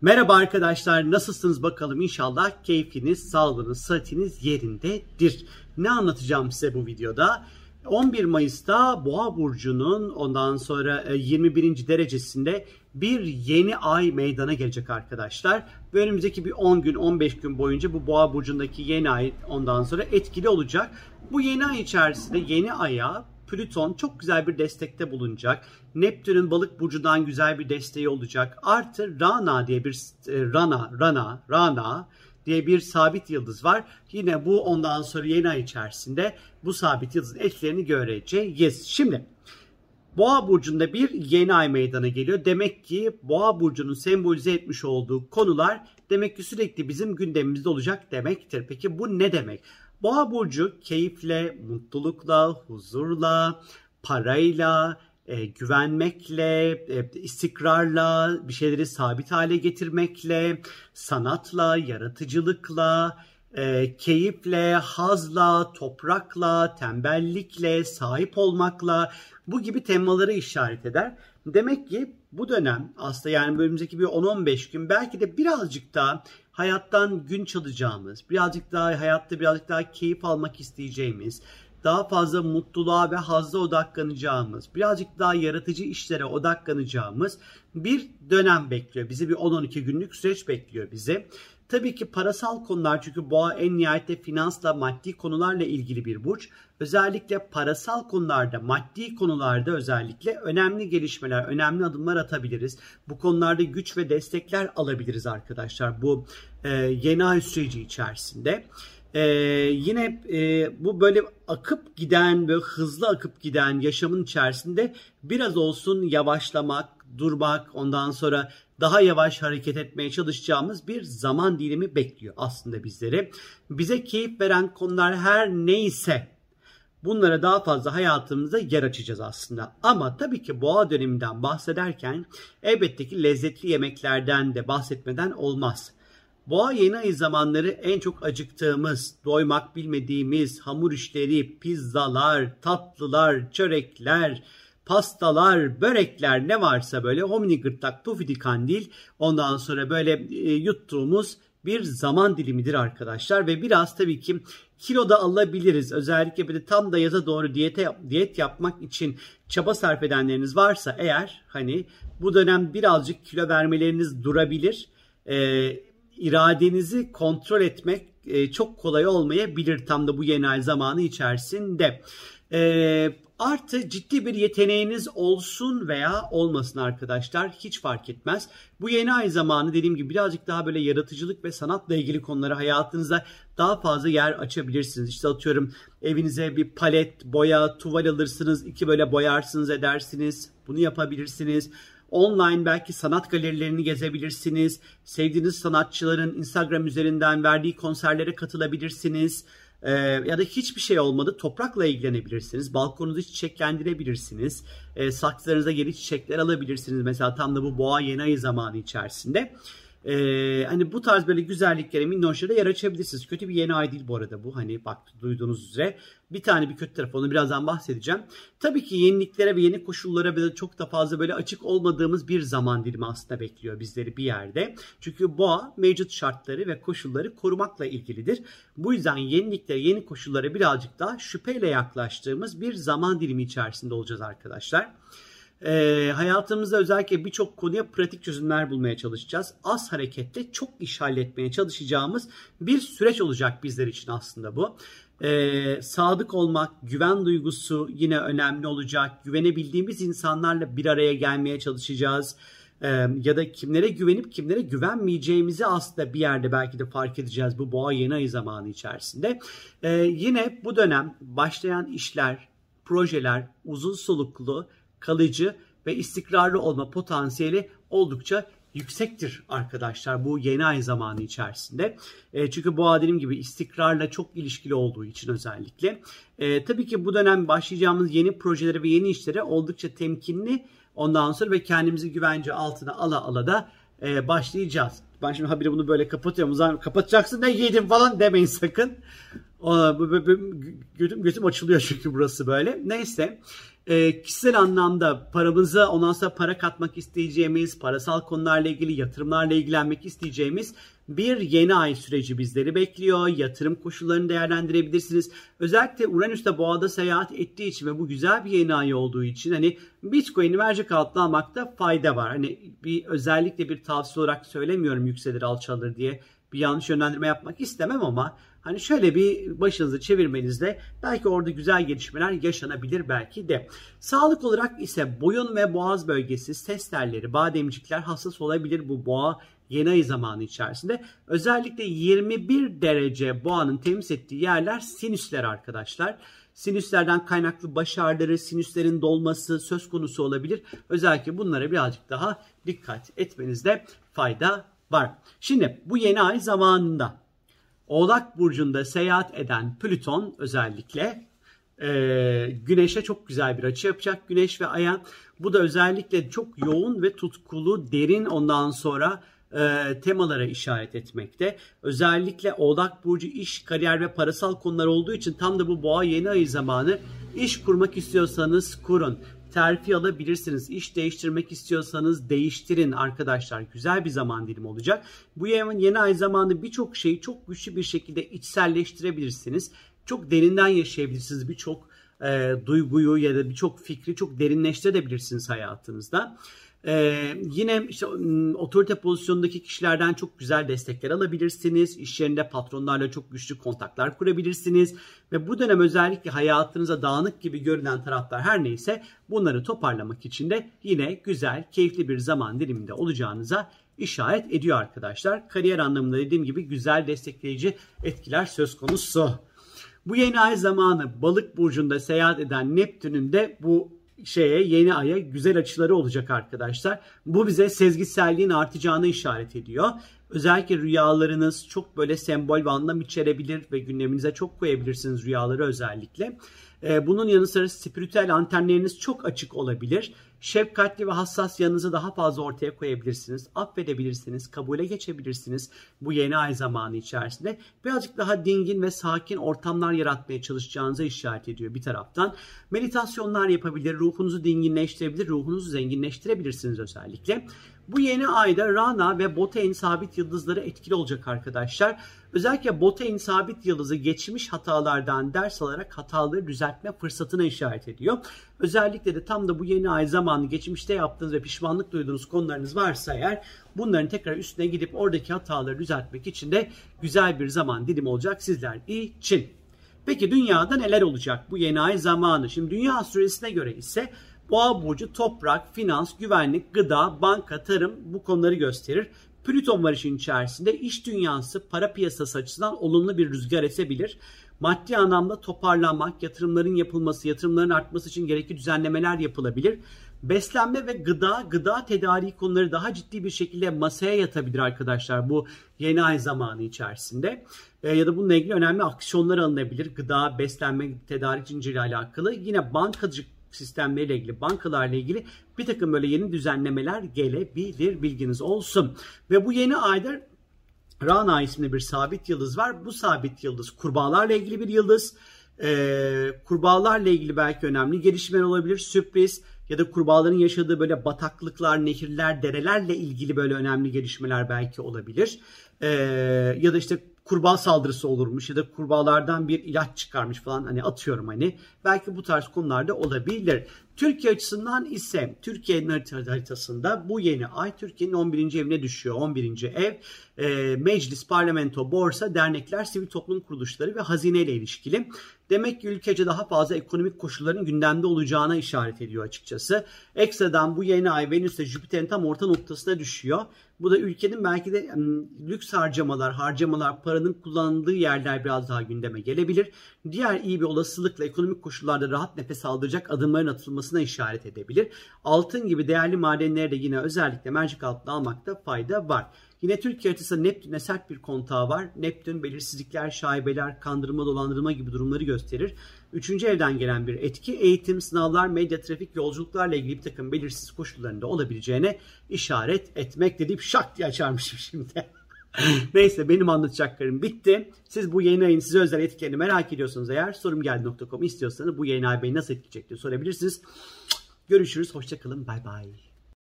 Merhaba arkadaşlar nasılsınız bakalım inşallah keyfiniz, sağlığınız, sıhhatiniz yerindedir. Ne anlatacağım size bu videoda? 11 Mayıs'ta Boğa burcunun ondan sonra 21. E, derecesinde bir yeni ay meydana gelecek arkadaşlar. Ve önümüzdeki bir 10 gün 15 gün boyunca bu Boğa burcundaki yeni ay ondan sonra etkili olacak. Bu yeni ay içerisinde yeni aya Plüton çok güzel bir destekte bulunacak. Neptün'ün balık burcundan güzel bir desteği olacak. Artı Rana diye bir e, Rana, Rana, Rana diye bir sabit yıldız var. Yine bu ondan sonra yeni ay içerisinde bu sabit yıldızın etkilerini göreceğiz. Şimdi Boğa burcunda bir yeni ay meydana geliyor. Demek ki Boğa burcunun sembolize etmiş olduğu konular demek ki sürekli bizim gündemimizde olacak demektir. Peki bu ne demek? Boğa burcu keyifle, mutlulukla, huzurla, parayla, e, güvenmekle, e, istikrarla, bir şeyleri sabit hale getirmekle, sanatla, yaratıcılıkla, e, keyifle, hazla, toprakla, tembellikle, sahip olmakla bu gibi temaları işaret eder. Demek ki bu dönem aslında yani önümüzdeki bir 10-15 gün belki de birazcık daha hayattan gün çalacağımız, birazcık daha hayatta birazcık daha keyif almak isteyeceğimiz, daha fazla mutluluğa ve hazza odaklanacağımız, birazcık daha yaratıcı işlere odaklanacağımız bir dönem bekliyor. Bizi bir 10-12 günlük süreç bekliyor bizi. Tabii ki parasal konular çünkü boğa en nihayette finansla maddi konularla ilgili bir burç. Özellikle parasal konularda, maddi konularda özellikle önemli gelişmeler, önemli adımlar atabiliriz. Bu konularda güç ve destekler alabiliriz arkadaşlar bu e, yeni ay süreci içerisinde. Ee, yine e, bu böyle akıp giden ve hızlı akıp giden yaşamın içerisinde biraz olsun yavaşlamak, durmak, ondan sonra daha yavaş hareket etmeye çalışacağımız bir zaman dilimi bekliyor aslında bizleri. Bize keyif veren konular her neyse bunlara daha fazla hayatımızda yer açacağız aslında. Ama tabii ki boğa döneminden bahsederken elbette ki lezzetli yemeklerden de bahsetmeden olmaz. Boğa yeni ay zamanları en çok acıktığımız, doymak bilmediğimiz hamur işleri, pizzalar, tatlılar, çörekler, pastalar, börekler ne varsa böyle homini gırtlak, pufidi kandil ondan sonra böyle e, yuttuğumuz bir zaman dilimidir arkadaşlar ve biraz tabii ki kilo da alabiliriz. Özellikle böyle tam da yaza doğru diyete diyet yapmak için çaba sarf edenleriniz varsa eğer hani bu dönem birazcık kilo vermeleriniz durabilir. Ee, iradenizi kontrol etmek e, çok kolay olmayabilir tam da bu yeni ay zamanı içerisinde. E, artı ciddi bir yeteneğiniz olsun veya olmasın arkadaşlar hiç fark etmez. Bu yeni ay zamanı dediğim gibi birazcık daha böyle yaratıcılık ve sanatla ilgili konuları hayatınızda daha fazla yer açabilirsiniz. İşte atıyorum evinize bir palet, boya, tuval alırsınız, iki böyle boyarsınız edersiniz. Bunu yapabilirsiniz. Online belki sanat galerilerini gezebilirsiniz. Sevdiğiniz sanatçıların Instagram üzerinden verdiği konserlere katılabilirsiniz. Ee, ya da hiçbir şey olmadı toprakla ilgilenebilirsiniz. Balkonunuzu çiçeklendirebilirsiniz. Ee, saksılarınıza yeni çiçekler alabilirsiniz. Mesela tam da bu boğa yeni ayı zamanı içerisinde. Ee, hani bu tarz böyle güzelliklere, minnoşlara yer açabilirsiniz. Kötü bir yeni ay değil bu arada bu. Hani bak duyduğunuz üzere. Bir tane bir kötü tarafı onu birazdan bahsedeceğim. Tabii ki yeniliklere ve yeni koşullara böyle çok da fazla böyle açık olmadığımız bir zaman dilimi aslında bekliyor bizleri bir yerde. Çünkü boğa mevcut şartları ve koşulları korumakla ilgilidir. Bu yüzden yeniliklere, yeni koşullara birazcık daha şüpheyle yaklaştığımız bir zaman dilimi içerisinde olacağız arkadaşlar e, hayatımızda özellikle birçok konuya pratik çözümler bulmaya çalışacağız. Az hareketle çok iş halletmeye çalışacağımız bir süreç olacak bizler için aslında bu. E, sadık olmak, güven duygusu yine önemli olacak. Güvenebildiğimiz insanlarla bir araya gelmeye çalışacağız. E, ya da kimlere güvenip kimlere güvenmeyeceğimizi aslında bir yerde belki de fark edeceğiz bu boğa yeni ayı zamanı içerisinde. E, yine bu dönem başlayan işler, projeler uzun soluklu kalıcı ve istikrarlı olma potansiyeli oldukça yüksektir arkadaşlar bu yeni ay zamanı içerisinde. E, çünkü bu dediğim gibi istikrarla çok ilişkili olduğu için özellikle. E, tabii ki bu dönem başlayacağımız yeni projelere ve yeni işlere oldukça temkinli ondan sonra ve kendimizi güvence altına ala ala da e, başlayacağız. Ben şimdi habire bunu böyle kapatıyorum. O zaman kapatacaksın ne yedim falan demeyin sakın. O, bu, bu, bu, götüm, götüm açılıyor çünkü burası böyle. Neyse. E, kişisel anlamda paramızı ondan sonra para katmak isteyeceğimiz, parasal konularla ilgili yatırımlarla ilgilenmek isteyeceğimiz bir yeni ay süreci bizleri bekliyor. Yatırım koşullarını değerlendirebilirsiniz. Özellikle Uranüs'te boğada seyahat ettiği için ve bu güzel bir yeni ay olduğu için hani Bitcoin'i mercek altına almakta fayda var. Hani bir özellikle bir tavsiye olarak söylemiyorum yükselir alçalır diye bir yanlış yönlendirme yapmak istemem ama hani şöyle bir başınızı çevirmenizde belki orada güzel gelişmeler yaşanabilir belki de. Sağlık olarak ise boyun ve boğaz bölgesi, ses telleri, bademcikler hassas olabilir bu boğa yeni ay zamanı içerisinde. Özellikle 21 derece boğanın temis ettiği yerler sinüsler arkadaşlar. Sinüslerden kaynaklı baş ağrıları, sinüslerin dolması söz konusu olabilir. Özellikle bunlara birazcık daha dikkat etmenizde fayda var. Şimdi bu yeni ay zamanında Oğlak Burcu'nda seyahat eden Plüton özellikle e, Güneş'e çok güzel bir açı yapacak. Güneş ve Ay'a bu da özellikle çok yoğun ve tutkulu, derin ondan sonra e, temalara işaret etmekte. Özellikle Oğlak Burcu iş, kariyer ve parasal konular olduğu için tam da bu boğa yeni ayı zamanı iş kurmak istiyorsanız kurun. Terfi alabilirsiniz. İş değiştirmek istiyorsanız değiştirin arkadaşlar. Güzel bir zaman dilimi olacak. Bu yeni ay zamanı birçok şeyi çok güçlü bir şekilde içselleştirebilirsiniz. Çok derinden yaşayabilirsiniz. Birçok e, duyguyu ya da birçok fikri çok derinleştirebilirsiniz hayatınızda. Ee, yine işte otorite pozisyondaki kişilerden çok güzel destekler alabilirsiniz. İş yerinde patronlarla çok güçlü kontaklar kurabilirsiniz. Ve bu dönem özellikle hayatınıza dağınık gibi görünen taraflar her neyse bunları toparlamak için de yine güzel, keyifli bir zaman diliminde olacağınıza işaret ediyor arkadaşlar. Kariyer anlamında dediğim gibi güzel destekleyici etkiler söz konusu. Bu yeni ay zamanı balık burcunda seyahat eden Neptün'ün de bu şeye yeni aya güzel açıları olacak arkadaşlar. Bu bize sezgiselliğin artacağını işaret ediyor. Özellikle rüyalarınız çok böyle sembol ve anlam içerebilir ve gündeminize çok koyabilirsiniz rüyaları özellikle. Ee, bunun yanı sıra spiritüel antenleriniz çok açık olabilir. Şefkatli ve hassas yanınızı daha fazla ortaya koyabilirsiniz. Affedebilirsiniz, kabule geçebilirsiniz bu yeni ay zamanı içerisinde. Birazcık daha dingin ve sakin ortamlar yaratmaya çalışacağınıza işaret ediyor bir taraftan. Meditasyonlar yapabilir, ruhunuzu dinginleştirebilir, ruhunuzu zenginleştirebilirsiniz özellikle. Bu yeni ayda Rana ve Botein sabit yıldızları etkili olacak arkadaşlar. Özellikle Botein sabit yıldızı geçmiş hatalardan ders alarak hataları düzeltme fırsatına işaret ediyor. Özellikle de tam da bu yeni ay zamanı geçmişte yaptığınız ve pişmanlık duyduğunuz konularınız varsa eğer bunların tekrar üstüne gidip oradaki hataları düzeltmek için de güzel bir zaman dilimi olacak sizler için. Peki dünyada neler olacak bu yeni ay zamanı? Şimdi dünya astrolojisine göre ise Boğa burcu toprak, finans, güvenlik, gıda, banka, tarım bu konuları gösterir. Plüton var işin içerisinde iş dünyası, para piyasası açısından olumlu bir rüzgar esebilir. Maddi anlamda toparlanmak, yatırımların yapılması, yatırımların artması için gerekli düzenlemeler yapılabilir. Beslenme ve gıda, gıda tedariği konuları daha ciddi bir şekilde masaya yatabilir arkadaşlar bu yeni ay zamanı içerisinde. E, ya da bununla ilgili önemli aksiyonlar alınabilir. Gıda, beslenme, tedarik zinciriyle alakalı. Yine bankacılık sistemleriyle ilgili, bankalarla ilgili bir takım böyle yeni düzenlemeler gelebilir bilginiz olsun. Ve bu yeni ayda Rana isimli bir sabit yıldız var. Bu sabit yıldız kurbağalarla ilgili bir yıldız. Ee, kurbağalarla ilgili belki önemli gelişmeler olabilir. Sürpriz ya da kurbağaların yaşadığı böyle bataklıklar, nehirler, derelerle ilgili böyle önemli gelişmeler belki olabilir. Ee, ya da işte kurbağa saldırısı olurmuş ya da kurbağalardan bir ilaç çıkarmış falan hani atıyorum hani. Belki bu tarz konularda olabilir. Türkiye açısından ise Türkiye'nin haritasında bu yeni ay Türkiye'nin 11. evine düşüyor. 11. ev e, meclis, parlamento, borsa, dernekler, sivil toplum kuruluşları ve hazine ile ilişkili. Demek ki ülkece daha fazla ekonomik koşulların gündemde olacağına işaret ediyor açıkçası. Ekstradan bu yeni ay Venüs ile Jüpiter'in tam orta noktasına düşüyor. Bu da ülkenin belki de lüks harcamalar, harcamalar, paranın kullanıldığı yerler biraz daha gündeme gelebilir. Diğer iyi bir olasılıkla ekonomik koşullarda rahat nefes aldıracak adımların atılmasına işaret edebilir. Altın gibi değerli madenleri de yine özellikle mercek altına almakta fayda var. Yine Türkiye haritasında Neptün'e sert bir kontağı var. Neptün belirsizlikler, şaibeler, kandırma, dolandırma gibi durumları gösterir. Üçüncü evden gelen bir etki eğitim, sınavlar, medya, trafik, yolculuklarla ilgili bir takım belirsiz koşullarında olabileceğine işaret etmek deyip şak diye açarmışım şimdi. Neyse benim anlatacaklarım bitti. Siz bu yayın ayın size özel etkilerini merak ediyorsanız eğer sorumgeldi.com istiyorsanız bu yayın ay beni nasıl etkileyecek diye sorabilirsiniz. Görüşürüz. Hoşçakalın. Bay bay.